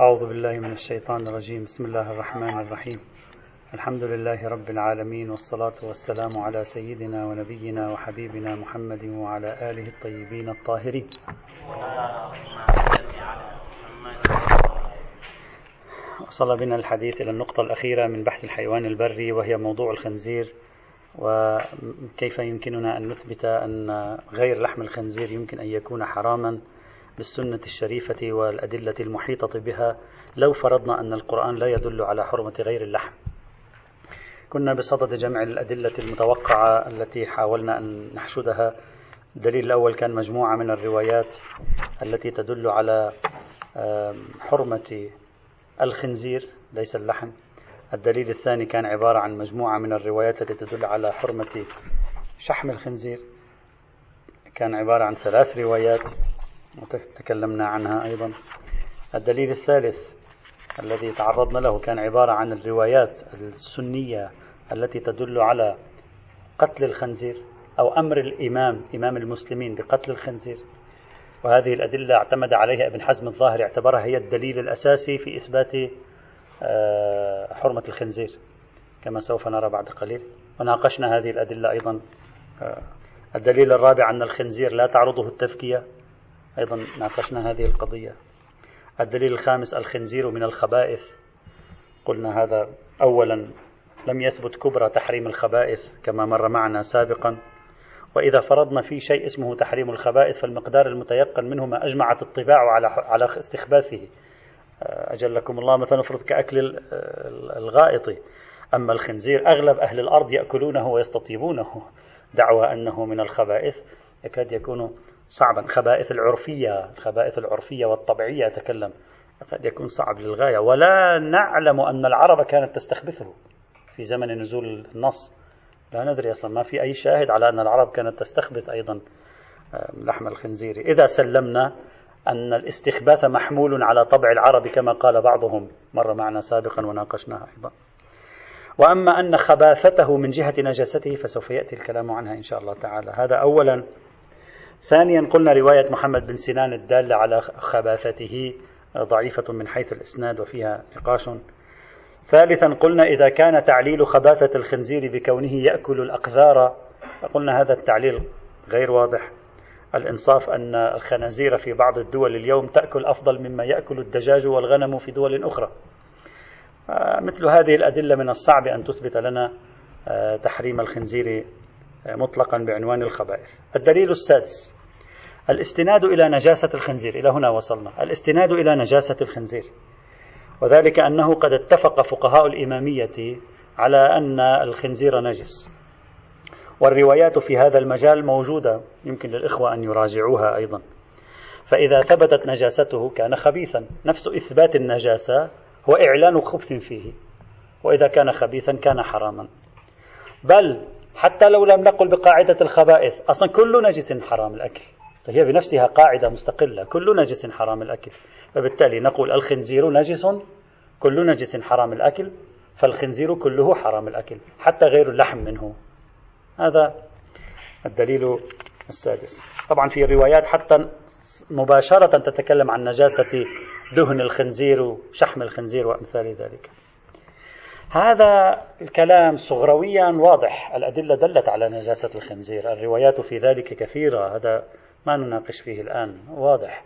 أعوذ بالله من الشيطان الرجيم. بسم الله الرحمن الرحيم. الحمد لله رب العالمين والصلاة والسلام على سيدنا ونبينا وحبيبنا محمد وعلى آله الطيبين الطاهرين. وصل بنا الحديث إلى النقطة الأخيرة من بحث الحيوان البري وهي موضوع الخنزير وكيف يمكننا أن نثبت أن غير لحم الخنزير يمكن أن يكون حراما؟ بالسنة الشريفة والأدلة المحيطة بها لو فرضنا أن القرآن لا يدل على حرمة غير اللحم. كنا بصدد جمع الأدلة المتوقعة التي حاولنا أن نحشدها. الدليل الأول كان مجموعة من الروايات التي تدل على حرمة الخنزير ليس اللحم. الدليل الثاني كان عبارة عن مجموعة من الروايات التي تدل على حرمة شحم الخنزير. كان عبارة عن ثلاث روايات. وتكلمنا عنها أيضا. الدليل الثالث الذي تعرضنا له كان عبارة عن الروايات السنية التي تدل على قتل الخنزير أو أمر الإمام إمام المسلمين بقتل الخنزير. وهذه الأدلة اعتمد عليها ابن حزم الظاهر اعتبرها هي الدليل الأساسي في إثبات آه، حرمة الخنزير كما سوف نرى بعد قليل. وناقشنا هذه الأدلة أيضا. آه، الدليل الرابع أن الخنزير لا تعرضه التذكية. أيضا ناقشنا هذه القضية. الدليل الخامس الخنزير من الخبائث. قلنا هذا أولا لم يثبت كبرى تحريم الخبائث كما مر معنا سابقا. وإذا فرضنا في شيء اسمه تحريم الخبائث فالمقدار المتيقن منه ما أجمعت الطباع على على استخباثه. أجلكم الله مثلا نفرض كأكل الغائط. أما الخنزير أغلب أهل الأرض يأكلونه ويستطيبونه. دعوى أنه من الخبائث. يكاد يكون صعبا. خبائث العرفية الخبائث العرفية والطبيعية أتكلم. قد يكون صعب للغاية. ولا نعلم أن العرب كانت تستخبثه في زمن نزول النص. لا ندري أصلا. ما في أي شاهد على أن العرب كانت تستخبث أيضا آه، لحم الخنزير. إذا سلمنا أن الاستخباث محمول على طبع العرب كما قال بعضهم. مر معنا سابقا وناقشناها أيضا. وأما أن خباثته من جهة نجاسته فسوف يأتي الكلام عنها إن شاء الله تعالى. هذا أولا. ثانيا قلنا رواية محمد بن سنان الدالة على خباثته ضعيفة من حيث الإسناد وفيها نقاش. ثالثا قلنا إذا كان تعليل خباثة الخنزير بكونه يأكل الأقذار قلنا هذا التعليل غير واضح. الإنصاف أن الخنازير في بعض الدول اليوم تأكل أفضل مما يأكل الدجاج والغنم في دول أخرى. مثل هذه الأدلة من الصعب أن تثبت لنا آه، تحريم الخنزير آه، مطلقا بعنوان الخبائث. الدليل السادس. الاستناد إلى نجاسة الخنزير. إلى هنا وصلنا. الاستناد إلى نجاسة الخنزير. وذلك أنه قد اتفق فقهاء الإمامية على أن الخنزير نجس. والروايات في هذا المجال موجودة. يمكن للإخوة أن يراجعوها أيضا. فإذا ثبتت نجاسته كان خبيثا. نفس إثبات النجاسة هو إعلان خبث فيه. وإذا كان خبيثا كان حراما. بل حتى لو لم نقل بقاعدة الخبائث. أصلا كل نجس حرام الأكل. هي بنفسها قاعدة مستقلة. كل نجس حرام الأكل. فبالتالي نقول الخنزير نجس كل نجس حرام الأكل. فالخنزير كله حرام الأكل حتى غير اللحم منه. هذا الدليل السادس. طبعا في روايات حتى مباشرة تتكلم عن نجاسة دهن الخنزير وشحم الخنزير وأمثال ذلك. هذا الكلام صغرويا واضح. الأدلة دلت على نجاسة الخنزير. الروايات في ذلك كثيرة. هذا ما نناقش فيه الآن. واضح.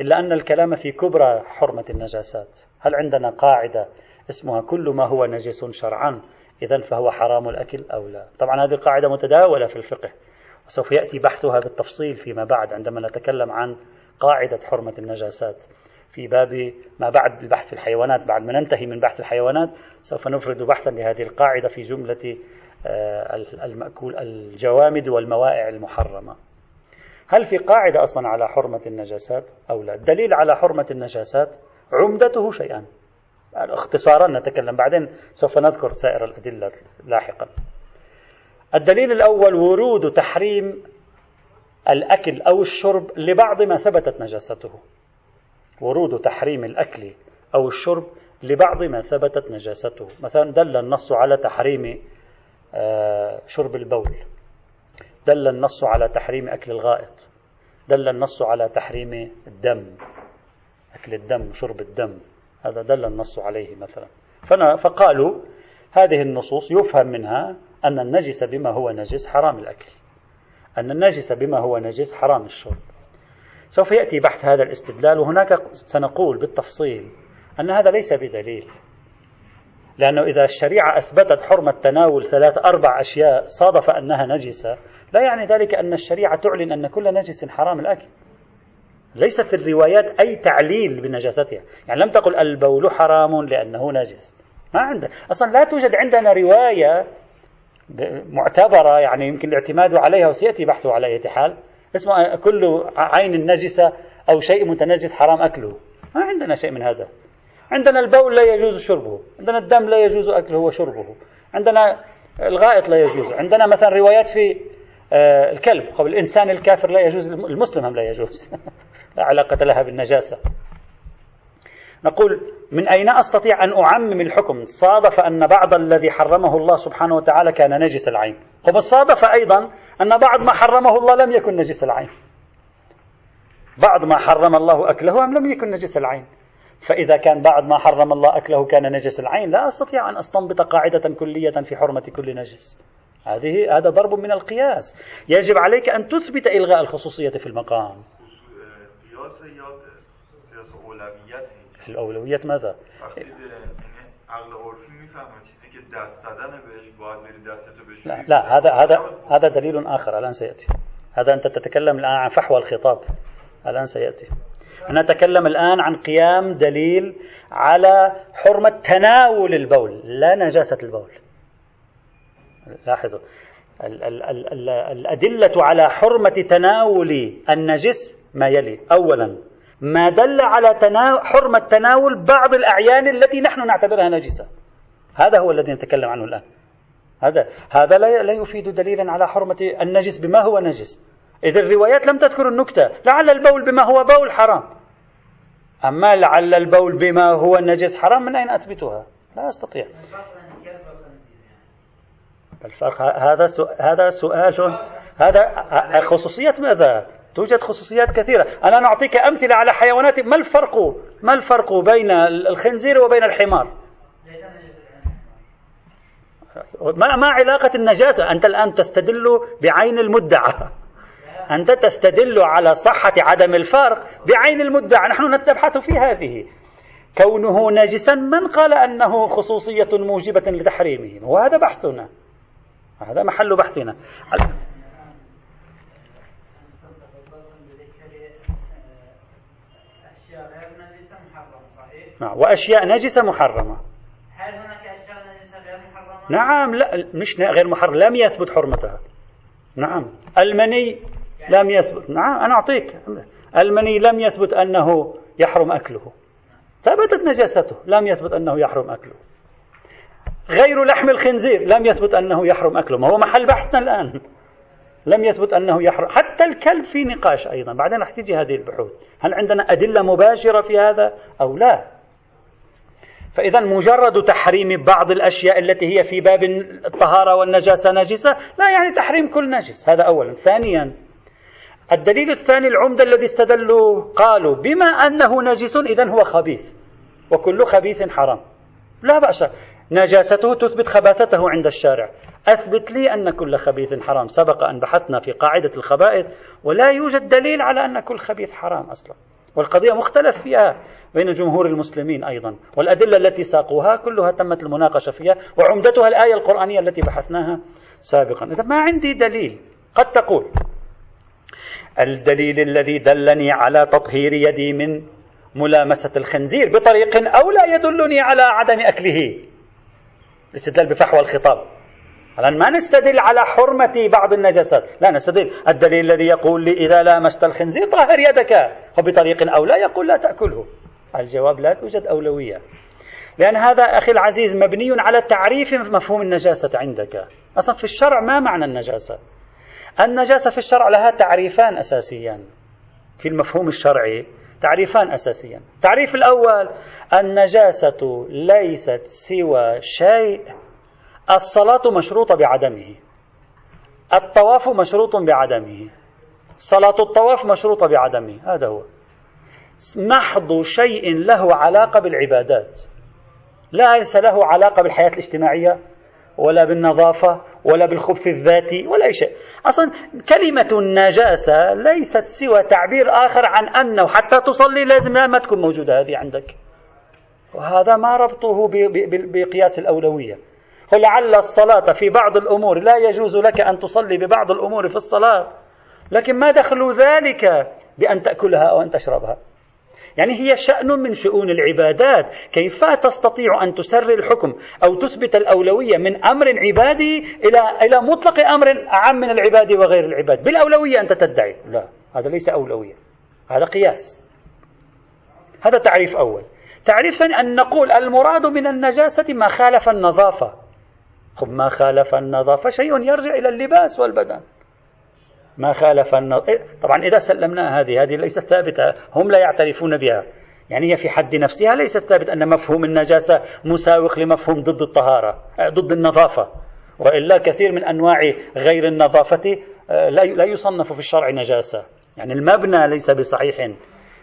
إلا أن الكلام في كبرى حرمة النجاسات. هل عندنا قاعدة اسمها كل ما هو نجس شرعا إذا فهو حرام الأكل أو لا؟ طبعا هذه قاعدة متداولة في الفقه وسوف يأتي بحثها بالتفصيل فيما بعد عندما نتكلم عن قاعدة حرمة النجاسات. في باب ما بعد البحث في الحيوانات. بعد ما ننتهي من بحث الحيوانات سوف نفرد بحثا لهذه القاعدة في جملة آه، المأكول الجوامد والموائع المحرمة. هل في قاعدة أصلا على حرمة النجاسات أو لا؟ الدليل على حرمة النجاسات عمدته شيئان اختصارا نتكلم بعدين سوف نذكر سائر الأدلة لاحقا. الدليل الأول ورود تحريم الأكل أو الشرب لبعض ما ثبتت نجاسته. ورود تحريم الأكل أو الشرب لبعض ما ثبتت نجاسته. مثلا دل النص على تحريم آه، شرب البول. دل النص على تحريم أكل الغائط. دل النص على تحريم الدم أكل الدم شرب الدم. هذا دل النص عليه مثلا. فقالوا هذه النصوص يفهم منها أن النجس بما هو نجس حرام الأكل. أن النجس بما هو نجس حرام الشرب. سوف يأتي بحث هذا الاستدلال وهناك سنقول بالتفصيل أن هذا ليس بدليل. لأنه إذا الشريعة أثبتت حرمة تناول ثلاث أربع أشياء صادف أنها نجسة لا يعني ذلك أن الشريعة تعلن أن كل نجس حرام الأكل. ليس في الروايات أي تعليل بنجاستها. يعني لم تقل البول حرام لأنه نجس. ما عندنا. أصلا لا توجد عندنا رواية معتبرة يعني يمكن الاعتماد عليها وسيأتي بحثه على أي حال اسمه كل عين نجسة أو شيء متنجس حرام أكله. ما عندنا شيء من هذا. عندنا البول لا يجوز شربه. عندنا الدم لا يجوز أكله وشربه. عندنا الغائط لا يجوز. عندنا مثلا روايات في آه، الكلب. قبل الإنسان الكافر لا يجوز المسلم هم لا يجوز. لا علاقة لها بالنجاسة. نقول من أين أستطيع أن أعمم الحكم؟ صادف أن بعض الذي حرمه الله سبحانه وتعالى كان نجس العين. طب صادف أيضا أن بعض ما حرمه الله لم يكن نجس العين. بعض ما حرم الله أكله أم لم يكن نجس العين. فإذا كان بعد ما حرم الله أكله كان نجس العين لا أستطيع أن أستنبط قاعدة كلية في حرمة كل نجس. هذه هذا ضرب من القياس. يجب عليك أن تثبت إلغاء الخصوصية في المقام. الأولويات ماذا؟ لا, لا هذا هذا هذا دليل آخر الآن سيأتي. هذا أنت تتكلم الآن عن فحوى الخطاب. الآن سيأتي. أنا أتكلم الآن عن قيام دليل على حرمة تناول البول لا نجاسة البول. لاحظوا. ال ال ال ال الأدلة على حرمة تناول النجس ما يلي. أولا ما دل على تناول حرمة تناول بعض الأعيان التي نحن نعتبرها نجسة. هذا هو الذي نتكلم عنه الآن. هذا هذا لا يفيد دليلا على حرمة النجس بما هو نجس. إذا الروايات لم تذكر النكتة لعل البول بما هو بول حرام. أما لعل البول بما هو النجس حرام من أين أثبتها؟ لا أستطيع. الفرق هذا هذا سؤال هذا خصوصية ماذا؟ توجد خصوصيات كثيرة. أنا نعطيك أمثلة على حيوانات. ما الفرق ما الفرق بين الخنزير وبين الحمار؟ ما ما علاقة النجاسة. أنت الآن تستدل بعين المدعى. أنت تستدل على صحة عدم الفرق بعين المدعى. نحن نتبحث في هذه. كونه نجسا من قال أنه خصوصية موجبة لتحريمه وهذا بحثنا. هذا محل بحثنا. نعم. وأشياء نجسة محرمة هل هناك أشياء نجسة غير محرمة؟ نعم لا مش غير محرمة لم يثبت حرمتها. نعم. المني لم يثبت نعم أنا أعطيك. المني لم يثبت أنه يحرم أكله. ثبتت نجاسته لم يثبت أنه يحرم أكله. غير لحم الخنزير لم يثبت أنه يحرم أكله. ما هو محل بحثنا الآن. لم يثبت أنه يحرم. حتى الكلب في نقاش أيضا. بعدين رح تيجي هذه البحوث. هل عندنا أدلة مباشرة في هذا أو لا؟ فإذا مجرد تحريم بعض الأشياء التي هي في باب الطهارة والنجاسة نجسة لا يعني تحريم كل نجس. هذا أولا. ثانيا الدليل الثاني العمدة الذي استدلوا قالوا بما أنه نجس إذا هو خبيث. وكل خبيث حرام. لا بأس. نجاسته تثبت خباثته عند الشارع. أثبت لي أن كل خبيث حرام. سبق أن بحثنا في قاعدة الخبائث ولا يوجد دليل على أن كل خبيث حرام أصلا. والقضية مختلف فيها بين جمهور المسلمين أيضا. والأدلة التي ساقوها كلها تمت المناقشة فيها وعمدتها الآية القرآنية التي بحثناها سابقا. إذا ما عندي دليل قد تقول الدليل الذي دلني على تطهير يدي من ملامسة الخنزير بطريق أو لا يدلني على عدم أكله. الاستدلال بفحوى الخطاب. الآن ما نستدل على حرمة بعض النجاسات؟ لا نستدل. الدليل الذي يقول لي إذا لامست الخنزير طهر يدك. وبطريق أو لا يقول لا تأكله. الجواب لا توجد أولوية. لأن هذا أخي العزيز مبني على تعريف مفهوم النجاسة عندك. أصلا في الشرع ما معنى النجاسة؟ النجاسة في الشرع لها تعريفان أساسيان. في المفهوم الشرعي تعريفان أساسيان. التعريف الأول النجاسة ليست سوى شيء. الصلاة مشروطة بعدمه. الطواف مشروط بعدمه. صلاة الطواف مشروطة بعدمه. هذا هو. محض شيء له علاقة بالعبادات. ليس له علاقة بالحياة الاجتماعية ولا بالنظافة ولا بالخبث الذاتي ولا أي شيء. أصلا كلمة النجاسة ليست سوى تعبير آخر عن أنه حتى تصلي لازم ما تكون موجودة هذه عندك. وهذا ما ربطه بقياس الأولوية. ولعل الصلاة في بعض الأمور لا يجوز لك أن تصلي ببعض الأمور في الصلاة. لكن ما دخل ذلك بأن تأكلها أو أن تشربها. يعني هي شأن من شؤون العبادات. كيف تستطيع أن تسري الحكم أو تثبت الأولوية من أمر عبادي إلى إلى مطلق أمر أعم من العباد وغير العباد؟ بالأولوية أنت تدعي. لا هذا ليس أولوية. هذا قياس. هذا تعريف أول. تعريف ثاني أن نقول المراد من النجاسة ما خالف النظافة. خب ما خالف النظافة شيء يرجع إلى اللباس والبدن. ما خالف النظافة طبعا إذا سلمنا هذه هذه ليست ثابتة هم لا يعترفون بها. يعني هي في حد نفسها ليست ثابت أن مفهوم النجاسة مساوق لمفهوم ضد الطهارة ضد النظافة. وإلا كثير من أنواع غير النظافة آه، لا يصنف في الشرع نجاسة. يعني المبنى ليس بصحيح.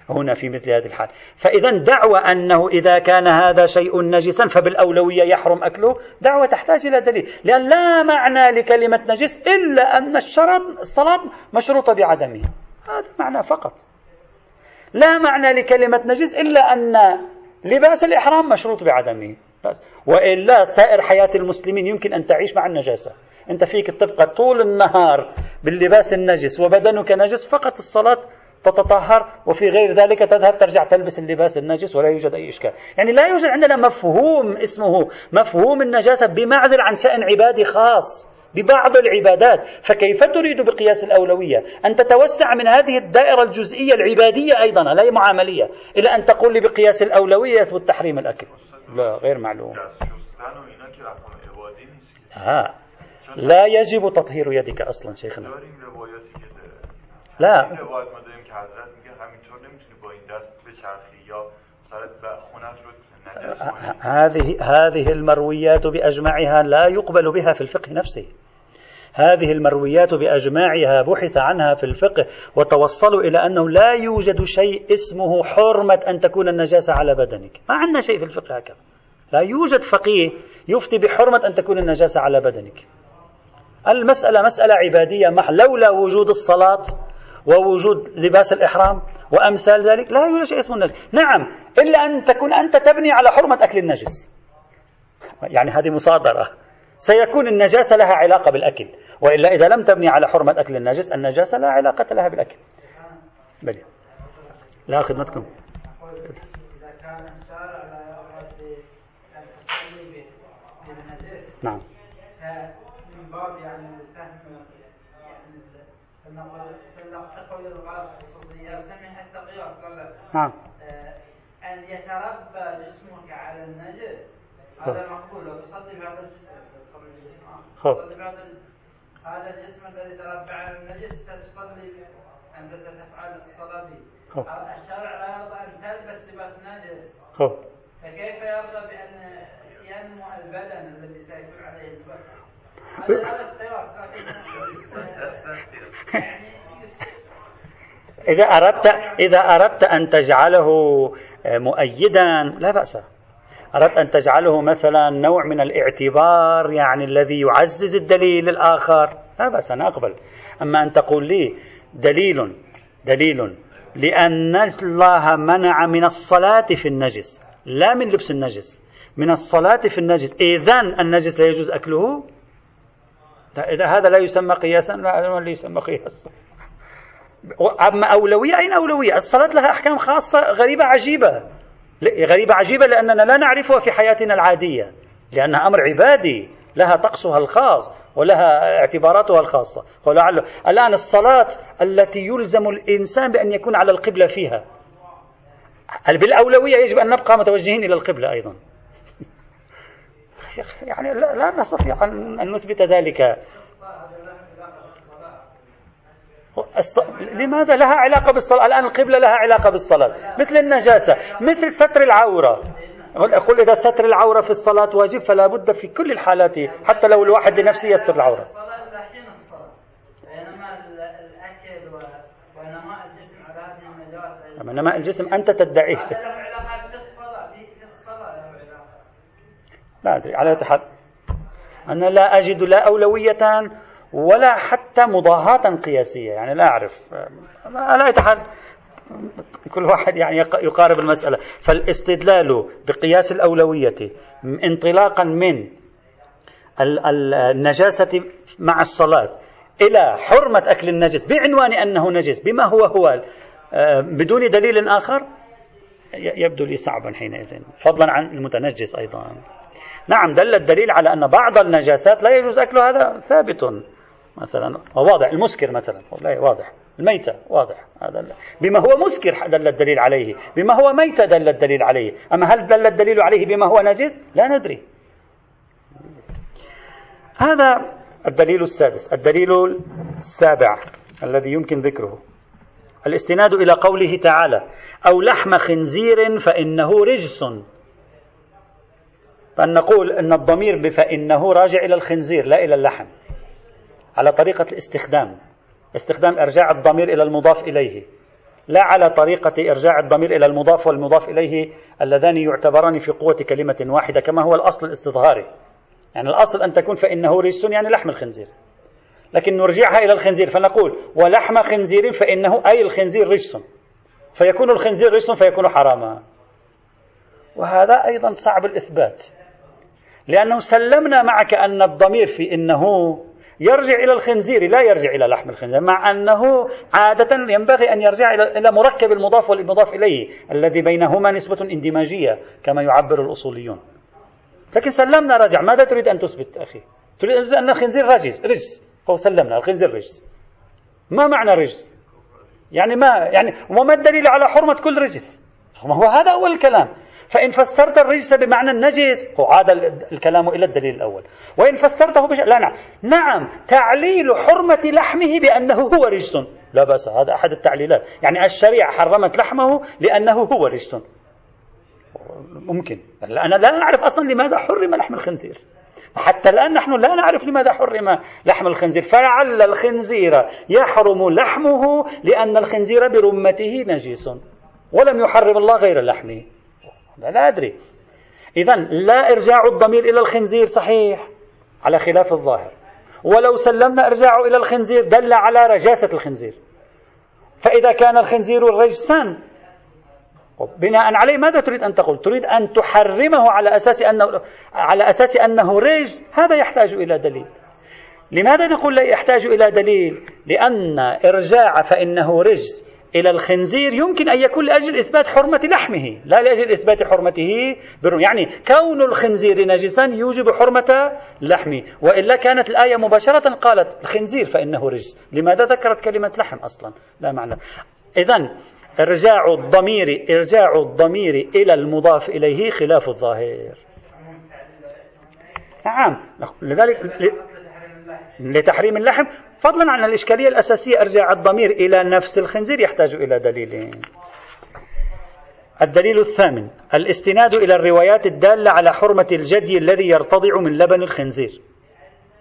هنا في مثل هذه الحال. فإذا دعوى أنه إذا كان هذا شيء نجسا فبالأولوية يحرم أكله دعوة تحتاج إلى دليل. لأن لا معنى لكلمة نجس إلا أن الشرط الصلاة مشروطة بعدمه. هذا معنى فقط. لا معنى لكلمة نجس إلا أن لباس الإحرام مشروط بعدمه. وإلا سائر حياة المسلمين يمكن أن تعيش مع النجاسة. أنت فيك تبقى طول النهار باللباس النجس وبدنك نجس فقط الصلاة تتطهر وفي غير ذلك تذهب ترجع تلبس اللباس النجس ولا يوجد أي إشكال. يعني لا يوجد عندنا مفهوم اسمه مفهوم النجاسة بمعزل عن شأن عبادي خاص ببعض العبادات. فكيف تريد بقياس الأولوية؟ أن تتوسع من هذه الدائرة الجزئية العبادية أيضا لا معاملية إلى أن تقول لي بقياس الأولوية يثبت تحريم الأكل. لا غير معلوم. ها لا يجب تطهير يدك أصلا شيخنا. لا. حضرت میگه همینطور نمیتونی با این دست بچرخی یا هذه هذه المرويات بأجمعها لا يقبل بها في الفقه نفسه هذه المرويات بأجمعها بحث عنها في الفقه وتوصلوا إلى أنه لا يوجد شيء اسمه حرمة أن تكون النجاسة على بدنك. ما عندنا شيء في الفقه هكذا. لا يوجد فقيه يفتي بحرمة أن تكون النجاسة على بدنك. المسألة مسألة عبادية مح لولا وجود الصلاة ووجود لباس الإحرام وأمثال ذلك لا يوجد شيء اسمه النجس. نعم إلا أن تكون أنت تبني على حرمة أكل النجس. يعني هذه مصادرة. سيكون النجاسة لها علاقة بالأكل وإلا إذا لم تبني على حرمة أكل النجس النجاسة لا علاقة لها بالأكل. بل لا خدمتكم. نعم. من باب يعني الفهم يعني تقول الغرب خصوصية سمعها التقياس نعم. أن يتربى جسمك على النجس هذا مقبول لو تصلي بهذا الجسم. آخر تصلي بهذا هذا الجسم الذي تربى على النجس ستصلي أنت ستفعل الصلاة به. الشرع لا يرضى أن تلبس لباس نجس. فكيف يرضى بأن ينمو البدن الذي سيكون عليه اللباس هذا هذا استيراس يعني إذا أردت إذا أردت أن تجعله آه، مؤيدا لا بأس. أردت أن تجعله مثلا نوع من الاعتبار يعني الذي يعزز الدليل الآخر لا بأس أنا أقبل. أما أن تقول لي دليل دليل لأن الله منع من الصلاة في النجس لا من لبس النجس من الصلاة في النجس. إذا النجس لا يجوز أكله؟ إذا هذا لا يسمى قياسا لا يسمى قياسا. أما أولوية أين أولوية؟ الصلاة لها أحكام خاصة غريبة عجيبة. غريبة عجيبة لأننا لا نعرفها في حياتنا العادية. لأنها أمر عبادي لها طقسها الخاص ولها اعتباراتها الخاصة. ولعله الآن الصلاة التي يلزم الإنسان بأن يكون على القبلة فيها. بالأولوية يجب أن نبقى متوجهين إلى القبلة أيضا؟ يعني لا نستطيع أن نثبت ذلك. الص... لماذا لها علاقة بالصلاة؟ الآن القبلة لها علاقة بالصلاة. مثل النجاسة مثل ستر العورة. أقول إذا ستر العورة في الصلاة واجب فلا بد في كل الحالات حتى لو الواحد لنفسه يستر العورة. إنما الجسم أنت تدعيه. لا أدري على حال. أنا لا أجد لا أولوية ولا حتى مضاهاة قياسية. يعني لا أعرف. على حال كل واحد يعني يقارب المسألة. فالاستدلال بقياس الأولوية انطلاقا من النجاسة مع الصلاة إلى حرمة أكل النجس بعنوان أنه نجس بما هو هو آه، بدون دليل آخر يبدو لي صعبا حينئذ. فضلا عن المتنجس أيضا. نعم دل الدليل على أن بعض النجاسات لا يجوز أكله هذا ثابت. مثلا. واضح المسكر مثلا. لا واضح. الميتة واضح. هذا بما هو مسكر دل الدليل عليه. بما هو ميتة دل الدليل عليه. أما هل دل الدليل عليه بما هو نجس؟ لا ندري. هذا الدليل السادس. الدليل السابع الذي يمكن ذكره. الاستناد إلى قوله تعالى أو لحم خنزير فإنه رجس. فأن نقول أن الضمير فإنه راجع إلى الخنزير لا إلى اللحم. على طريقة الاستخدام. استخدام إرجاع الضمير إلى المضاف إليه. لا على طريقة إرجاع الضمير إلى المضاف والمضاف إليه اللذان يعتبران في قوة كلمة واحدة كما هو الأصل الاستظهاري يعني الأصل أن تكون فإنه رجس يعني لحم الخنزير. لكن نرجعها إلى الخنزير فنقول ولحم خنزير فإنه أي الخنزير رجس فيكون الخنزير رجس فيكون حراما. وهذا أيضا صعب الإثبات. لأنه سلمنا معك أن الضمير في إنه يرجع إلى الخنزير لا يرجع إلى لحم الخنزير مع أنه عادة ينبغي أن يرجع إلى مركب المضاف والمضاف إليه الذي بينهما نسبة اندماجية كما يعبر الأصوليون. لكن سلمنا رجع ماذا تريد أن تثبت أخي؟ تريد أن تثبت أن الخنزير رجس رجس. هو سلمنا الخنزير رجس. ما معنى رجس؟ يعني ما يعني وما الدليل على حرمة كل ما هو هذا أول الكلام. فإن فسرت الرجس بمعنى النجس عاد الكلام إلى الدليل الأول. وإن فسرته بش... لا نعم. نعم تعليل حرمة لحمه بأنه هو رجس. لا بأس هذا أحد التعليلات. يعني الشريعة حرمت لحمه لأنه هو رجس. ممكن. أنا لا أعرف أصلا لماذا حرم لحم الخنزير. حتى الآن نحن لا نعرف لماذا حرم لحم الخنزير. فلعل الخنزير يحرم لحمه لأن الخنزير برمته نجيس ولم يحرم الله غير لحمه. لا, لا أدري إذا لا إرجاع الضمير إلى الخنزير صحيح على خلاف الظاهر ولو سلمنا إرجاعه إلى الخنزير دل على رجاسة الخنزير فإذا كان الخنزير رجسا بناء عليه ماذا تريد أن تقول؟ تريد أن تحرمه على أساس أنه على أساس أنه رجس هذا يحتاج إلى دليل. لماذا نقول لا يحتاج إلى دليل؟ لأن إرجاع فإنه رجس إلى الخنزير يمكن أن يكون لأجل إثبات حرمة لحمه لا لأجل إثبات حرمته برم يعني كون الخنزير نجسا يوجب حرمة لحمه. وإلا كانت الآية مباشرة قالت الخنزير فإنه رجس. لماذا ذكرت كلمة لحم أصلا؟ لا معنى. إذا إرجاع الضمير إرجاع الضمير إلى المضاف إليه خلاف الظاهر. نعم. لذلك لتحريم اللحم فضلا عن الإشكالية الأساسية إرجاع الضمير إلى نفس الخنزير يحتاج إلى دليلين الدليل الثامن الاستناد إلى الروايات الدالة على حرمة الجدي الذي يرتضع من لبن الخنزير.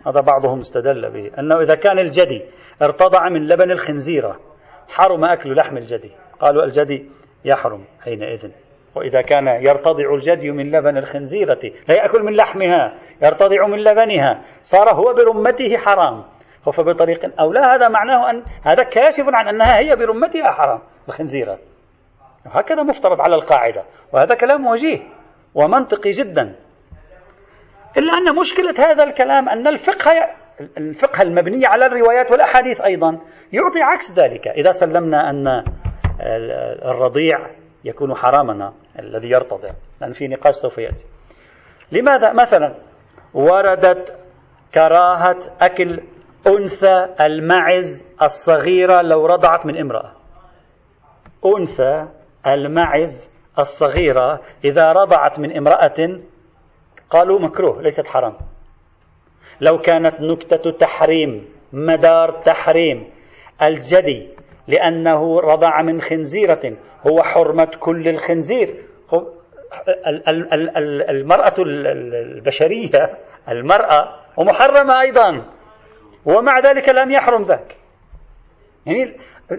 هذا بعضهم استدل به أنه إذا كان الجدي ارتضع من لبن الخنزيرة حرم أكل لحم الجدي. قالوا الجدي يحرم حينئذ. وإذا كان يرتضع الجدي من لبن الخنزيرة لا يأكل من لحمها يرتضع من لبنها صار هو برمته حرام. فبطريق أو لا هذا معناه أن هذا كاشف عن أنها هي برمتها حرام الخنزيرة هكذا مفترض على القاعدة وهذا كلام وجيه ومنطقي جدا. إلا أن مشكلة هذا الكلام أن الفقه الفقه المبني على الروايات والأحاديث أيضا يعطي عكس ذلك. إذا سلمنا أن الرضيع يكون حراما الذي يرتضع لأن في نقاش سوف يأتي. لماذا؟ مثلا وردت كراهة أكل أنثى المعز الصغيرة لو رضعت من امرأة. أنثى المعز الصغيرة إذا رضعت من امرأة قالوا مكروه ليست حرام. لو كانت نكتة تحريم مدار تحريم الجدي لأنه رضع من خنزيرة هو حرمة كل الخنزير. المرأة البشرية المرأة ومحرمة أيضا. ومع ذلك لم يحرم ذاك. يعني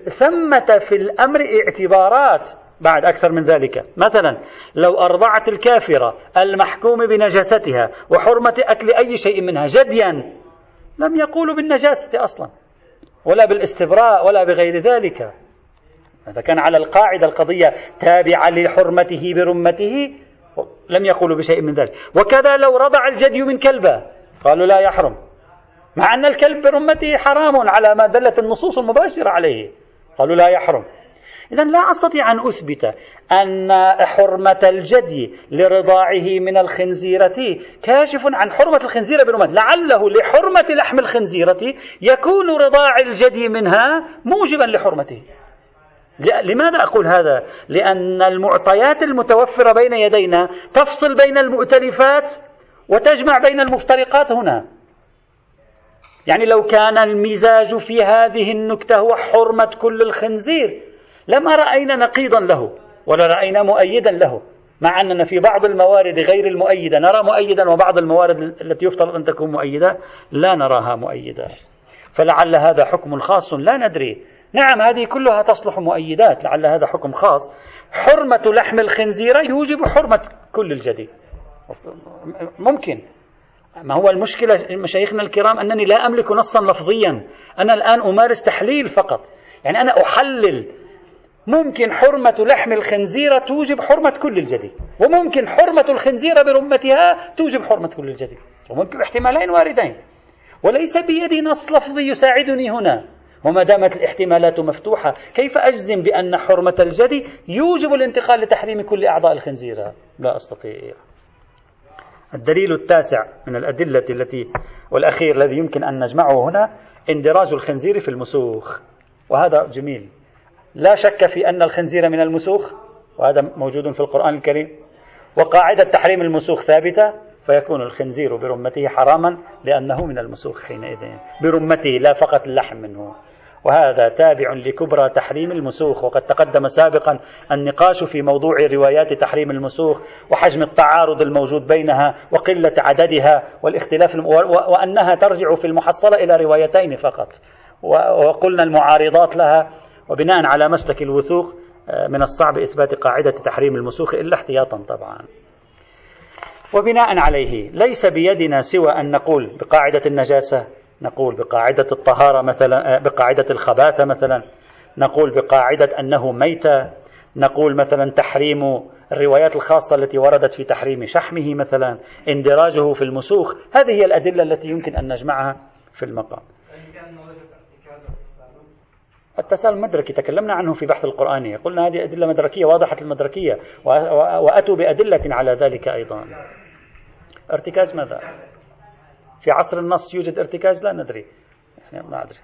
ثمة في الأمر اعتبارات بعد أكثر من ذلك. مثلا لو أرضعت الكافرة المحكوم بنجاستها وحرمة أكل أي شيء منها جديا لم يقولوا بالنجاسة أصلا ولا بالاستبراء ولا بغير ذلك. إذا كان على القاعدة القضية تابعة لحرمته برمته لم يقولوا بشيء من ذلك. وكذا لو رضع الجدي من كلبه قالوا لا يحرم. مع أن الكلب برمته حرام على ما دلت النصوص المباشرة عليه. قالوا لا يحرم. إذا لا أستطيع أن أثبت أن حرمة الجدي لرضاعه من الخنزيرة كاشف عن حرمة الخنزيرة برمته لعله لحرمة لحم الخنزيرة يكون رضاع الجدي منها موجبا لحرمته. لماذا أقول هذا؟ لأن المعطيات المتوفرة بين يدينا تفصل بين المؤتلفات وتجمع بين المفترقات هنا. يعني لو كان المزاج في هذه النكتة هو حرمة كل الخنزير لما رأينا نقيضا له ولا رأينا مؤيدا له مع أننا في بعض الموارد غير المؤيدة. نرى مؤيدا وبعض الموارد التي يفترض أن تكون مؤيدة لا نراها مؤيدة. فلعل هذا حكم خاص لا ندري. نعم هذه كلها تصلح مؤيدات لعل هذا حكم خاص. حرمة لحم الخنزير يوجب حرمة كل الجديد. ممكن. ما هو المشكلة مشايخنا الكرام أنني لا أملك نصا لفظيا. أنا الآن أمارس تحليل فقط. يعني أنا أحلل. ممكن حرمة لحم الخنزير توجب حرمة كل الجديد وممكن حرمة الخنزير برمتها توجب حرمة كل الجديد وممكن احتمالين واردين. وليس بيدي نص لفظي يساعدني هنا. وما دامت الاحتمالات مفتوحة كيف أجزم بأن حرمة الجدي يوجب الانتقال لتحريم كل أعضاء الخنزير؟ لا أستطيع. الدليل التاسع من الأدلة التي والأخير الذي يمكن أن نجمعه هنا اندراج الخنزير في المسوخ. وهذا جميل. لا شك في أن الخنزير من المسوخ وهذا موجود في القرآن الكريم. وقاعدة تحريم المسوخ ثابتة فيكون الخنزير برمته حراما لأنه من المسوخ حينئذ. برمته لا فقط اللحم منه. وهذا تابع لكبرى تحريم المسوخ. وقد تقدم سابقا النقاش في موضوع روايات تحريم المسوخ وحجم التعارض الموجود بينها وقلة عددها والاختلاف وأنها ترجع في المحصلة إلى روايتين فقط. وقلنا المعارضات لها وبناء على مسلك الوثوق آه، من الصعب إثبات قاعدة تحريم المسوخ إلا احتياطا طبعا. وبناء عليه ليس بيدنا سوى أن نقول بقاعدة النجاسة نقول بقاعدة الطهارة مثلا آه، بقاعدة الخباثة مثلا نقول بقاعدة أنه ميتة نقول مثلا تحريم الروايات الخاصة التي وردت في تحريم شحمه مثلا اندراجه في المسوخ هذه هي الأدلة التي يمكن أن نجمعها في المقام التساؤل المدركي تكلمنا عنه في بحث القرآني قلنا هذه أدلة مدركية واضحة المدركية وأتوا بأدلة على ذلك أيضا ارتكاز ماذا؟ في عصر النص يوجد ارتكاز؟ لا ندري. يعني ما أدري.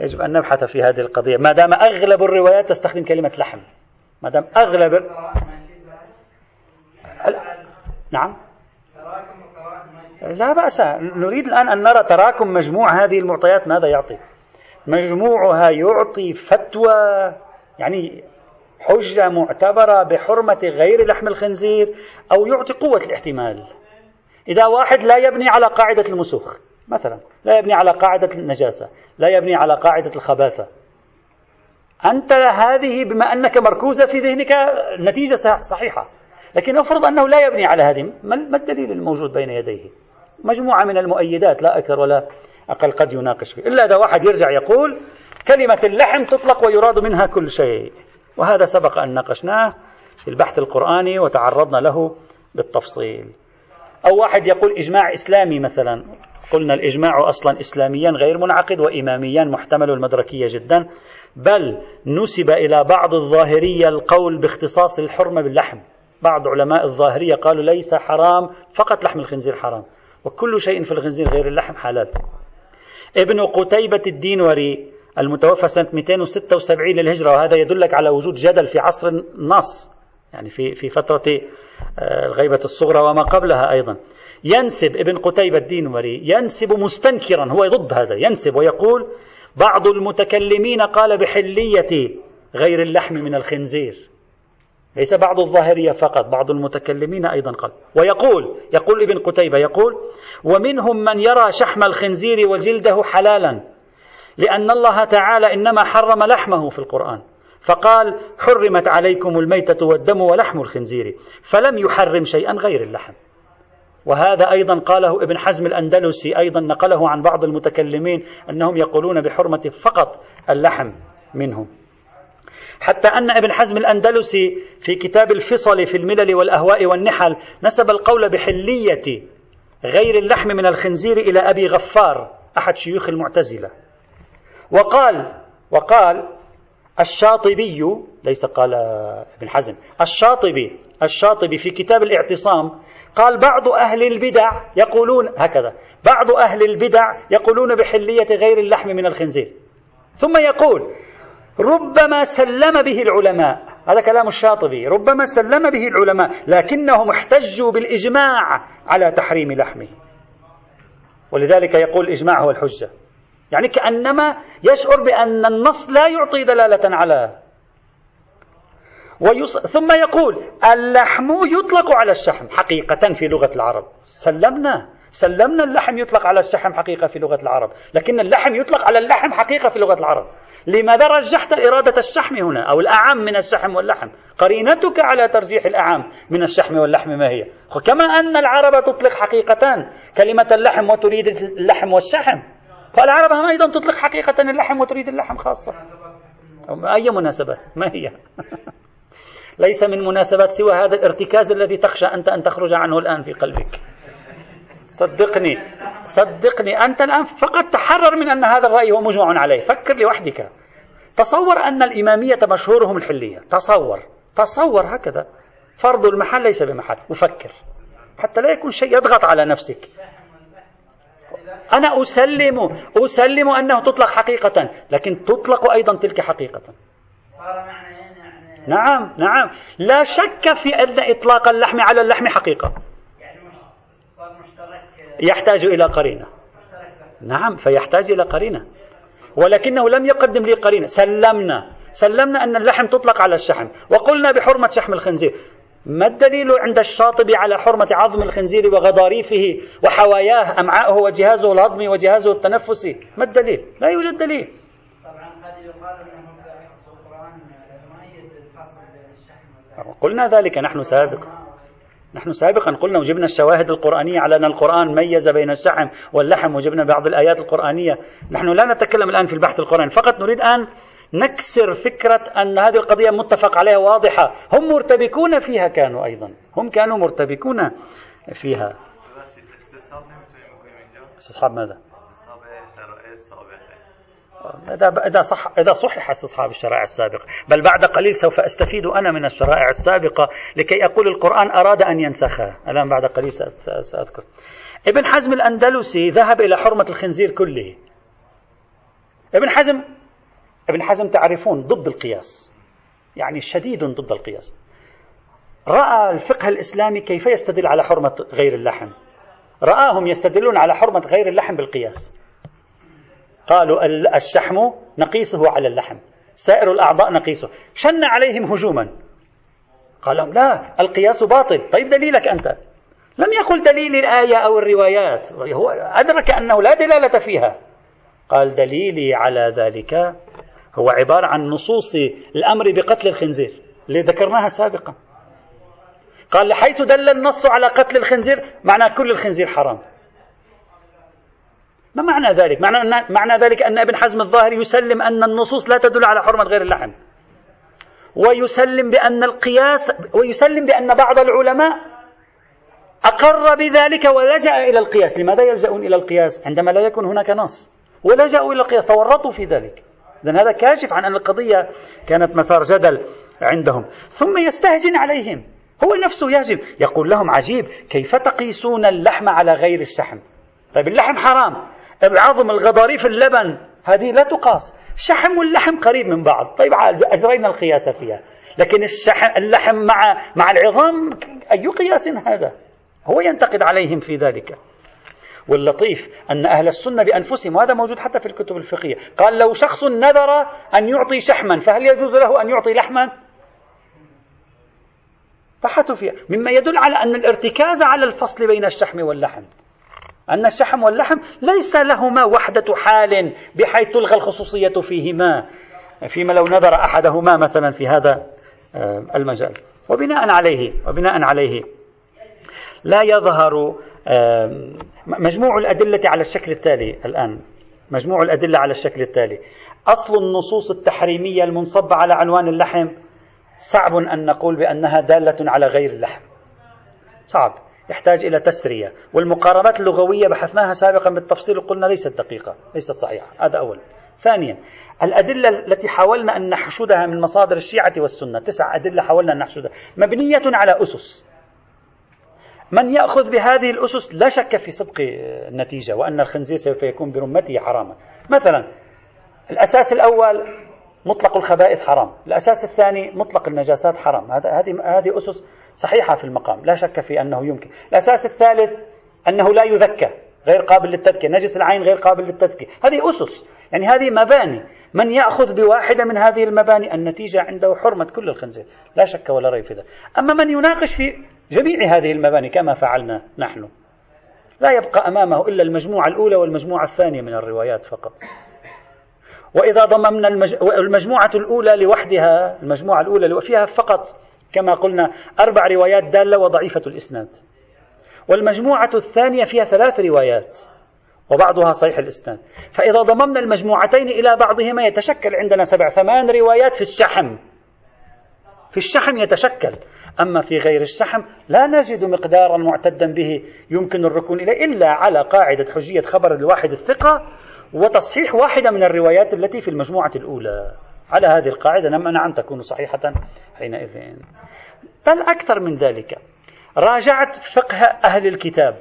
يجب أن نبحث في هذه القضية. ما دام أغلب الروايات تستخدم كلمة لحم. ما دام أغلب نعم. لا بأس. نريد الآن أن نرى تراكم مجموع هذه المعطيات ماذا يعطي. مجموعها يعطي فتوى يعني حجة معتبرة بحرمة غير لحم الخنزير أو يعطي قوة الاحتمال. إذا واحد لا يبني على قاعدة المسوخ مثلا لا يبني على قاعدة النجاسة لا يبني على قاعدة الخباثة. أنت هذه بما أنك مركوزة في ذهنك نتيجة صحيحة. لكن افرض أنه لا يبني على هذه ما الدليل الموجود بين يديه؟ مجموعة من المؤيدات لا أكثر ولا أقل قد يناقش فيه. إلا إذا واحد يرجع يقول كلمة اللحم تطلق ويراد منها كل شيء. وهذا سبق أن ناقشناه في البحث القرآني وتعرضنا له بالتفصيل. أو واحد يقول إجماع إسلامي مثلا. قلنا الإجماع أصلا إسلاميا غير منعقد وإماميا محتمل المدركية جدا. بل نسب إلى بعض الظاهرية القول باختصاص الحرمة باللحم. بعض علماء الظاهرية قالوا ليس حرام فقط لحم الخنزير حرام وكل شيء في الخنزير غير اللحم حلال. ابن قتيبة الدينوري المتوفى سنة 276 للهجرة وهذا يدلك على وجود جدل في عصر النص يعني في في فترة الغيبة الصغرى وما قبلها أيضا. ينسب ابن قتيبة الدينوري ينسب مستنكرا هو ضد هذا ينسب ويقول بعض المتكلمين قال بحلية غير اللحم من الخنزير. ليس بعض الظاهرية فقط بعض المتكلمين أيضا قال. ويقول يقول ابن قتيبة يقول ومنهم من يرى شحم الخنزير وجلده حلالا لأن الله تعالى إنما حرم لحمه في القرآن. فقال حرمت عليكم الميتة والدم ولحم الخنزير فلم يحرم شيئا غير اللحم. وهذا أيضا قاله ابن حزم الأندلسي أيضا نقله عن بعض المتكلمين أنهم يقولون بحرمة فقط اللحم منه. حتى أن ابن حزم الأندلسي في كتاب الفصل في الملل والأهواء والنحل نسب القول بحلية غير اللحم من الخنزير إلى أبي غفار أحد شيوخ المعتزلة. وقال وقال الشاطبي ليس قال ابن حزم. الشاطبي الشاطبي في كتاب الاعتصام قال بعض أهل البدع يقولون هكذا بعض أهل البدع يقولون بحلية غير اللحم من الخنزير. ثم يقول ربما سلم به العلماء هذا كلام الشاطبي ربما سلم به العلماء لكنهم احتجوا بالإجماع على تحريم لحمه. ولذلك يقول الإجماع هو الحجة. يعني كأنما يشعر بأن النص لا يعطي دلالة على ويص... ثم يقول اللحم يطلق على الشحم حقيقة في لغة العرب. سلمنا. سلمنا اللحم يطلق على الشحم حقيقة في لغة العرب. لكن اللحم يطلق على اللحم حقيقة في لغة العرب. لماذا رجحت إرادة الشحم هنا أو الأعم من الشحم واللحم؟ قرينتك على ترجيح الأعم من الشحم واللحم ما هي؟ كما أن العرب تطلق حقيقة كلمة اللحم وتريد اللحم والشحم. فالعرب هم أيضا تطلق حقيقة اللحم وتريد اللحم خاصة. أي مناسبة؟ ما هي؟ ليس من مناسبات سوى هذا الارتكاز الذي تخشى أنت أن تخرج عنه الآن في قلبك. صدقني. صدقني. أنت الآن فقط تحرر من أن هذا الرأي هو مجمع عليه. فكر لوحدك. تصور أن الإمامية مشهورهم الحلية. تصور. تصور هكذا. فرض المحل ليس بمحل. وفكر حتى لا يكون شيء يضغط على نفسك. أنا أسلم أسلم أنه تطلق حقيقة لكن تطلق أيضا تلك حقيقة. نعم نعم. لا شك في أن إطلاق اللحم على اللحم حقيقة. يحتاج إلى قرينة. نعم فيحتاج إلى قرينة. ولكنه لم يقدم لي قرينة. سلمنا سلمنا أن اللحم تطلق على الشحم. وقلنا بحرمة شحم الخنزير. ما الدليل عند الشاطبي على حرمة عظم الخنزير وغضاريفه وحواياه أمعاءه وجهازه الهضمي وجهازه التنفسي ما الدليل؟ لا يوجد دليل. قلنا ذلك نحن سابقا نحن سابقا قلنا وجبنا الشواهد القرآنية على أن القرآن ميز بين الشحم واللحم وجبنا بعض الآيات القرآنية. نحن لا نتكلم الآن في البحث القرآني فقط نريد أن نكسر فكرة أن هذه القضية متفق عليها واضحة هم مرتبكون فيها كانوا أيضا هم كانوا مرتبكون فيها استصحاب ماذا؟ إذا إذا صح إذا صحح استصحاب الشرائع السابقة، بل بعد قليل سوف أستفيد أنا من الشرائع السابقة لكي أقول القرآن أراد أن ينسخها، الآن بعد قليل سأذكر. ابن حزم الأندلسي ذهب إلى حرمة الخنزير كله. ابن حزم ابن حزم تعرفون ضد القياس. يعني شديد ضد القياس. رأى الفقه الإسلامي كيف يستدل على حرمة غير اللحم. رآهم يستدلون على حرمة غير اللحم بالقياس. قالوا الشحم نقيسه على اللحم سائر الأعضاء نقيسه شن عليهم هجوما قال لهم لا القياس باطل طيب دليلك أنت لم يقل دليل الآية أو الروايات هو أدرك أنه لا دلالة فيها قال دليلي على ذلك هو عبارة عن نصوص الأمر بقتل الخنزير اللي ذكرناها سابقا. قال حيث دل النص على قتل الخنزير معنى كل الخنزير حرام. ما معنى ذلك؟ معنى, أن معنى ذلك أن ابن حزم الظاهري يسلم أن النصوص لا تدل على حرمة غير اللحم. ويسلم بأن القياس ويسلم بأن بعض العلماء أقر بذلك ولجأ إلى القياس. لماذا يلجأون إلى القياس؟ عندما لا يكون هناك نص. ولجأوا إلى القياس تورطوا في ذلك. إذن هذا كاشف عن أن القضية كانت مثار جدل عندهم. ثم يستهجن عليهم. هو نفسه يهجم يقول لهم عجيب كيف تقيسون اللحم على غير الشحم؟ طيب اللحم حرام. العظم الغضاريف اللبن هذه لا تقاس. الشحم واللحم قريب من بعض. طيب أجرينا القياس فيها. لكن الشحم اللحم مع مع العظام أي قياس هذا؟ هو ينتقد عليهم في ذلك. واللطيف أن أهل السنة بأنفسهم وهذا موجود حتى في الكتب الفقهية. قال لو شخص نذر أن يعطي شحما فهل يجوز له أن يعطي لحما؟ بحثوا فيها. مما يدل على أن الارتكاز على الفصل بين الشحم واللحم. أن الشحم واللحم ليس لهما وحدة حال بحيث تلغى الخصوصية فيهما. فيما لو نظر أحدهما مثلا في هذا آه، المجال. وبناء عليه وبناء عليه. لا يظهر مجموع الأدلة على الشكل التالي الآن. مجموع الأدلة على الشكل التالي. أصل النصوص التحريمية المنصبة على عنوان اللحم صعب أن نقول بأنها دالة على غير اللحم. صعب. يحتاج إلى تسرية. والمقاربات اللغوية بحثناها سابقا بالتفصيل وقلنا ليست دقيقة ليست صحيحة. هذا أول. ثانيا الأدلة التي حاولنا أن نحشدها من مصادر الشيعة والسنة تسع أدلة حاولنا أن نحشدها مبنية على أسس. من يأخذ بهذه الأسس لا شك في صدق النتيجة وأن الخنزير سوف يكون برمته حراما. مثلا الأساس الأول مطلق الخبائث حرام الأساس الثاني مطلق النجاسات حرام. هذه هذه أسس صحيحة في المقام لا شك في أنه يمكن. الأساس الثالث أنه لا يذكى غير قابل للتذكية. نجس العين غير قابل للتذكية. هذه أسس. يعني هذه مباني. من يأخذ بواحدة من هذه المباني النتيجة عنده حرمة كل الخنزير. لا شك ولا ريب في ذلك. أما من يناقش في جميع هذه المباني كما فعلنا نحن. لا يبقى أمامه إلا المجموعة الأولى والمجموعة الثانية من الروايات فقط. وإذا ضممنا المجموعة الأولى لوحدها المجموعة الأولى فيها فقط كما قلنا أربع روايات دالة وضعيفة الإسناد. والمجموعة الثانية فيها ثلاث روايات وبعضها صحيح الإسناد. فإذا ضممنا المجموعتين إلى بعضهما يتشكل عندنا سبع ثمان روايات في الشحم. في الشحم يتشكل. أما في غير الشحم لا نجد مقدارا معتدا به يمكن الركون إليه إلا على قاعدة حجية خبر الواحد الثقة وتصحيح واحدة من الروايات التي في المجموعة الأولى. على هذه القاعدة نعم تكون صحيحة حينئذ. بل أكثر من ذلك راجعت فقه أهل الكتاب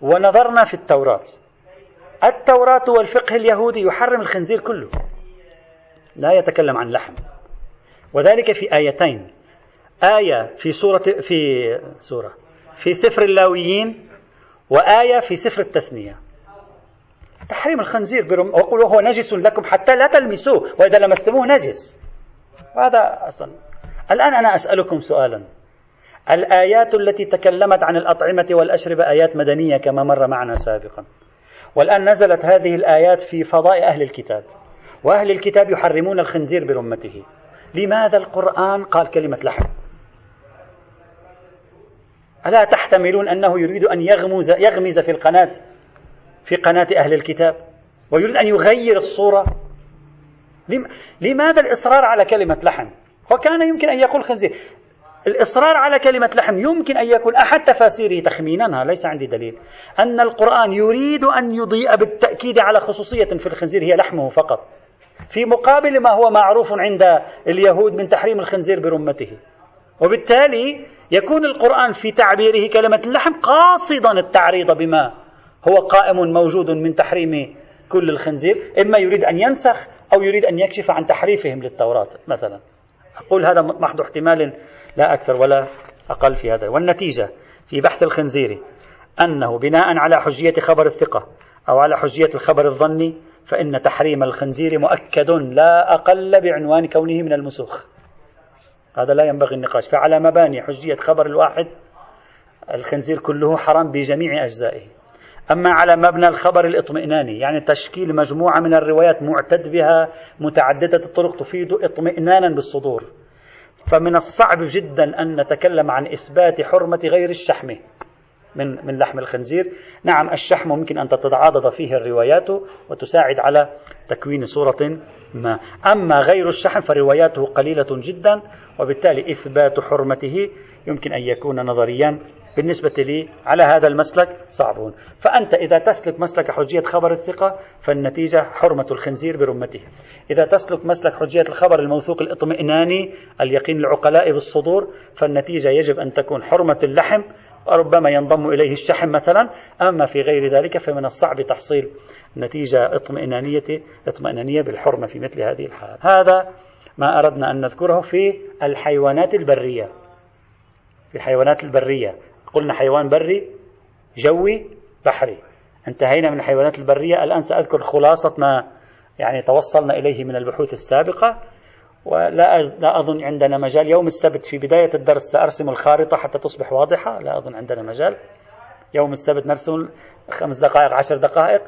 ونظرنا في التوراة. التوراة والفقه اليهودي يحرم الخنزير كله لا يتكلم عن لحم. وذلك في آيتين. آية في سورة في سورة في سفر اللاويين وآية في سفر التثنية. تحريم الخنزير برم وقل هو نجس لكم حتى لا تلمسوه وإذا لمستموه نجس. هذا أصلا. الآن أنا أسألكم سؤالا. الآيات التي تكلمت عن الأطعمة والأشربة آيات مدنية كما مر معنا سابقا. والآن نزلت هذه الآيات في فضاء أهل الكتاب. وأهل الكتاب يحرمون الخنزير برمته. لماذا القرآن قال كلمة لحم؟ ألا تحتملون أنه يريد أن يغمز, يغمز في القناة في قناة أهل الكتاب؟ ويريد أن يغير الصورة؟ لماذا الإصرار على كلمة لحم؟ وكان يمكن أن يقول خنزير. الإصرار على كلمة لحم يمكن أن يكون أحد تفاسيره تخمينا ليس عندي دليل. أن القرآن يريد أن يضيء بالتأكيد على خصوصية في الخنزير هي لحمه فقط. في مقابل ما هو معروف عند اليهود من تحريم الخنزير برمته. وبالتالي يكون القرآن في تعبيره كلمة اللحم قاصدا التعريض بما هو قائم موجود من تحريم كل الخنزير. إما يريد أن ينسخ أو يريد أن يكشف عن تحريفهم للتوراة مثلا. أقول هذا محض احتمال لا أكثر ولا أقل في هذا. والنتيجة في بحث الخنزير أنه بناء على حجية خبر الثقة أو على حجية الخبر الظني فإن تحريم الخنزير مؤكد لا أقل بعنوان كونه من المسوخ. هذا لا ينبغي النقاش. فعلى مباني حجية خبر الواحد الخنزير كله حرام بجميع أجزائه. أما على مبنى الخبر الاطمئناني يعني تشكيل مجموعة من الروايات معتد بها متعددة الطرق تفيد اطمئنانا بالصدور. فمن الصعب جدا أن نتكلم عن إثبات حرمة غير الشحم. من من لحم الخنزير، نعم الشحم ممكن أن تتعاضد فيه الروايات وتساعد على تكوين صورة ما، أما غير الشحم فرواياته قليلة جدا وبالتالي إثبات حرمته يمكن أن يكون نظريا بالنسبة لي على هذا المسلك صعبون. فأنت إذا تسلك مسلك حجية خبر الثقة فالنتيجة حرمة الخنزير برمته. إذا تسلك مسلك حجية الخبر الموثوق الإطمئناني اليقين العقلاء بالصدور فالنتيجة يجب أن تكون حرمة اللحم وربما ينضم إليه الشحم مثلا. أما في غير ذلك فمن الصعب تحصيل نتيجة اطمئنانية اطمئنانية بالحرمة في مثل هذه الحال. هذا ما أردنا أن نذكره في الحيوانات البرية. في الحيوانات البرية. قلنا حيوان بري جوي بحري. انتهينا من الحيوانات البرية. الآن سأذكر خلاصة ما يعني توصلنا إليه من البحوث السابقة. ولا لا أظن عندنا مجال. يوم السبت في بداية الدرس سأرسم الخارطة حتى تصبح واضحة. لا أظن عندنا مجال. يوم السبت نرسل خمس دقائق عشر دقائق.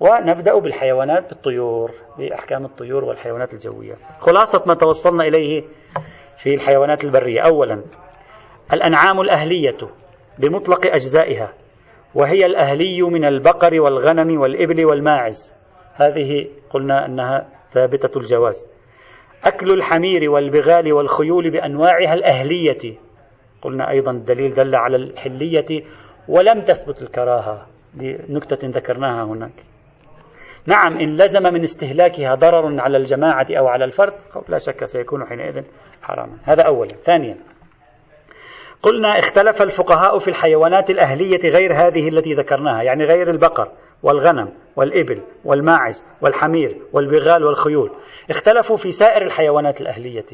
ونبدأ بالحيوانات بالطيور بأحكام الطيور والحيوانات الجوية. خلاصة ما توصلنا إليه في الحيوانات البرية. أولا الأنعام الأهلية بمطلق أجزائها وهي الأهلي من البقر والغنم والإبل والماعز. هذه قلنا أنها ثابتة الجواز. أكل الحمير والبغال والخيول بأنواعها الأهلية. قلنا أيضا الدليل دل على الحلية ولم تثبت الكراهة. لنكتة ذكرناها هناك. نعم إن لزم من استهلاكها ضرر على الجماعة أو على الفرد لا شك سيكون حينئذ حراما. هذا أولا. ثانيا قلنا اختلف الفقهاء في الحيوانات الأهلية غير هذه التي ذكرناها يعني غير البقر. والغنم والإبل والماعز والحمير والبغال والخيول اختلفوا في سائر الحيوانات الأهلية.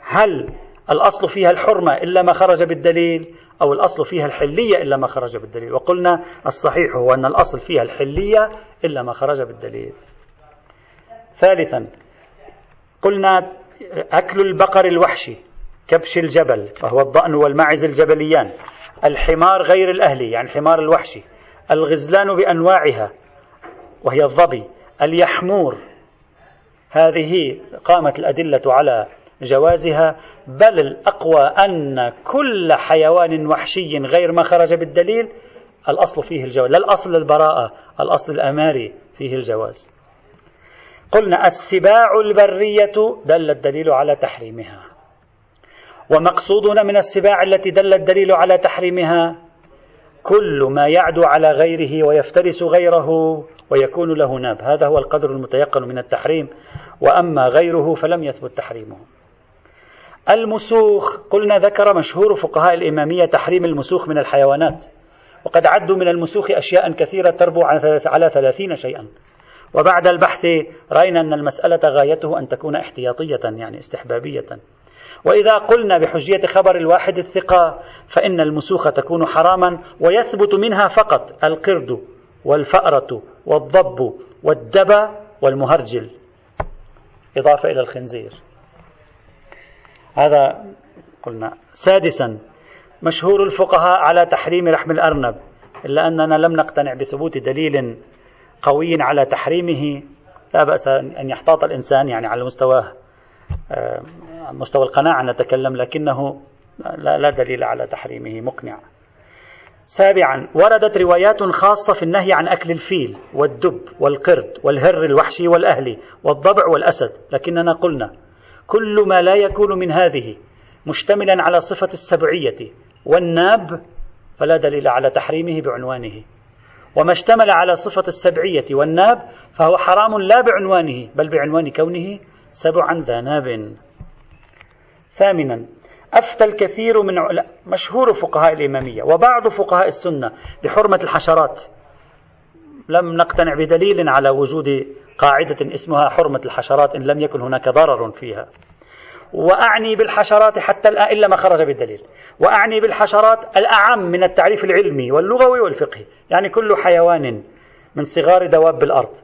هل الأصل فيها الحرمة إلا ما خرج بالدليل أو الأصل فيها الحلية إلا ما خرج بالدليل؟ وقلنا الصحيح هو أن الأصل فيها الحلية إلا ما خرج بالدليل. ثالثا قلنا أكل البقر الوحشي كبش الجبل وهو الضأن والمعز الجبليان الحمار غير الأهلي يعني الحمار الوحشي. الغزلان بأنواعها وهي الظبي اليحمور. هذه قامت الأدلة على جوازها بل الأقوى أن كل حيوان وحشي غير ما خرج بالدليل الأصل فيه الجواز لا الأصل البراءة الأصل الأماري فيه الجواز. قلنا السباع البرية دل الدليل على تحريمها ومقصودنا من السباع التي دل الدليل على تحريمها كل ما يعدو على غيره ويفترس غيره ويكون له ناب. هذا هو القدر المتيقن من التحريم. وأما غيره فلم يثبت تحريمه. المسوخ قلنا ذكر مشهور فقهاء الإمامية تحريم المسوخ من الحيوانات. وقد عدوا من المسوخ أشياء كثيرة تربو على ثلاثين شيئا. وبعد البحث رأينا أن المسألة غايته أن تكون احتياطية يعني استحبابية. وإذا قلنا بحجية خبر الواحد الثقة فإن المسوخ تكون حراما ويثبت منها فقط القرد والفأرة والضب والدب والمهرجل. إضافة إلى الخنزير. هذا قلنا. سادسا مشهور الفقهاء على تحريم لحم الأرنب إلا أننا لم نقتنع بثبوت دليل قوي على تحريمه. لا بأس أن يحتاط الإنسان يعني على مستوى آه، مستوى القناعة نتكلم لكنه لا دليل على تحريمه مقنع. سابعا وردت روايات خاصة في النهي عن أكل الفيل والدب والقرد والهر الوحشي والأهلي والضبع والأسد لكننا قلنا كل ما لا يكون من هذه مشتملا على صفة السبعية والناب فلا دليل على تحريمه بعنوانه. وما اشتمل على صفة السبعية والناب فهو حرام لا بعنوانه بل بعنوان كونه سبعا ذا ناب. ثامنا أفتى الكثير من مشهور فقهاء الإمامية وبعض فقهاء السنة بحرمة الحشرات. لم نقتنع بدليل على وجود قاعدة اسمها حرمة الحشرات إن لم يكن هناك ضرر فيها. وأعني بالحشرات حتى الآن إلا ما خرج بالدليل. وأعني بالحشرات الأعم من التعريف العلمي واللغوي والفقهي. يعني كل حيوان من صغار دواب الأرض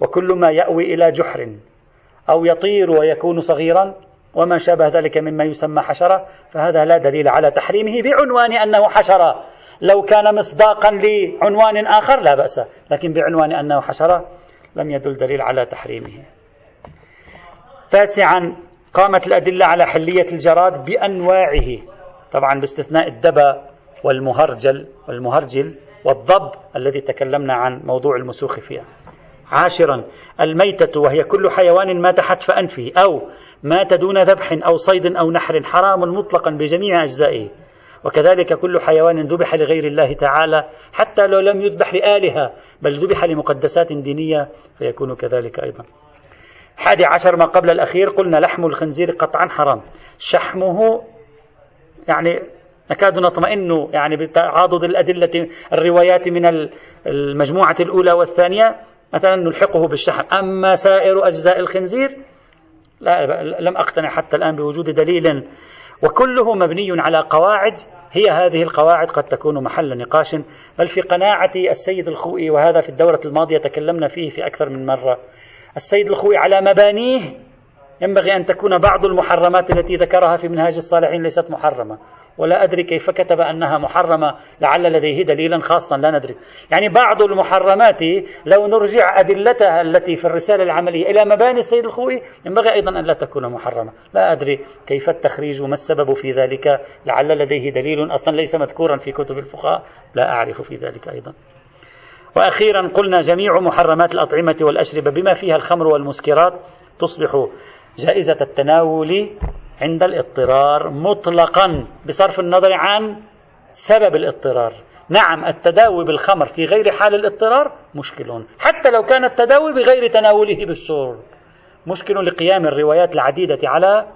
وكل ما يأوي إلى جحر أو يطير ويكون صغيرا وما شابه ذلك مما يسمى حشرة فهذا لا دليل على تحريمه بعنوان أنه حشرة. لو كان مصداقا لعنوان آخر لا بأس لكن بعنوان أنه حشرة لم يدل دليل على تحريمه. تاسعا قامت الأدلة على حلية الجراد بأنواعه طبعا باستثناء الدبا والمهرجل والمهرجل والضب الذي تكلمنا عن موضوع المسوخ فيها. عاشرا. الميتة وهي كل حيوان مات حتف أنفه أو مات دون ذبح أو صيد أو نحر حرام مطلقا بجميع أجزائه. وكذلك كل حيوان ذبح لغير الله تعالى حتى لو لم يذبح لآلهة بل ذبح لمقدسات دينية فيكون كذلك أيضا. حادي عشر ما قبل الأخير قلنا لحم الخنزير قطعا حرام. شحمه يعني نكاد نطمئن يعني بتعاضد الأدلة الروايات من المجموعة الأولى والثانية. مثلا نلحقه بالشحم. أما سائر أجزاء الخنزير لا لم أقتنع حتى الآن بوجود دليل. وكله مبني على قواعد. هي هذه القواعد قد تكون محل نقاش. بل في قناعة السيد الخوئي وهذا في الدورة الماضية تكلمنا فيه في أكثر من مرة. السيد الخوئي على مبانيه. ينبغي أن تكون بعض المحرمات التي ذكرها في منهاج الصالحين ليست محرمة. ولا أدري كيف كتب أنها محرمة لعل لديه دليلا خاصا لا ندري. يعني بعض المحرمات لو نرجع أدلتها التي في الرسالة العملية إلى مباني السيد الخوئي ينبغي أيضا أن لا تكون محرمة. لا أدري كيف التخريج وما السبب في ذلك لعل لديه دليل أصلا ليس مذكورا في كتب الفقهاء. لا أعرف في ذلك أيضا. وأخيرا قلنا جميع محرمات الأطعمة والأشربة بما فيها الخمر والمسكرات تصبح جائزة التناول عند الاضطرار مطلقا بصرف النظر عن سبب الاضطرار. نعم التداوي بالخمر في غير حال الاضطرار مشكل حتى لو كان التداوي بغير تناوله بالشرب مشكل لقيام الروايات العديدة على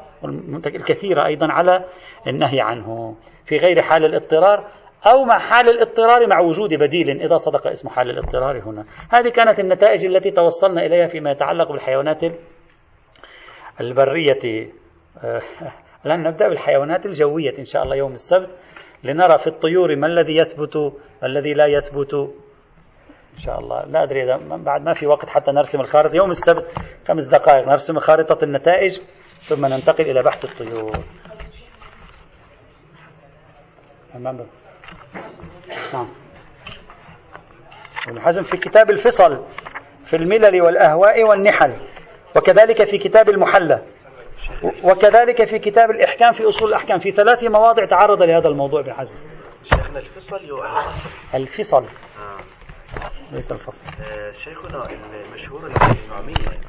الكثيرة أيضا على النهي عنه. في غير حال الاضطرار أو مع حال الاضطرار مع وجود بديل إذا صدق اسم حال الاضطرار هنا. هذه كانت النتائج التي توصلنا إليها فيما يتعلق بالحيوانات البرية. الآن نبدأ بالحيوانات الجوية إن شاء الله يوم السبت لنرى في الطيور ما الذي يثبت ما الذي لا يثبت. إن شاء الله. لا أدري إذا بعد ما في وقت حتى نرسم الخارطة. يوم السبت خمس دقائق. نرسم خارطة النتائج ثم ننتقل إلى بحث الطيور. نعم. ابن حزم في كتاب الفصل في الملل والأهواء والنحل وكذلك في كتاب المحلى وكذلك في كتاب الإحكام في أصول الأحكام في ثلاث مواضع تعرض لهذا الموضوع ابن حزم. شيخنا الفصل الفصل. الفصل. آه. ليس الفصل. آه شيخنا المشهور الإمامية.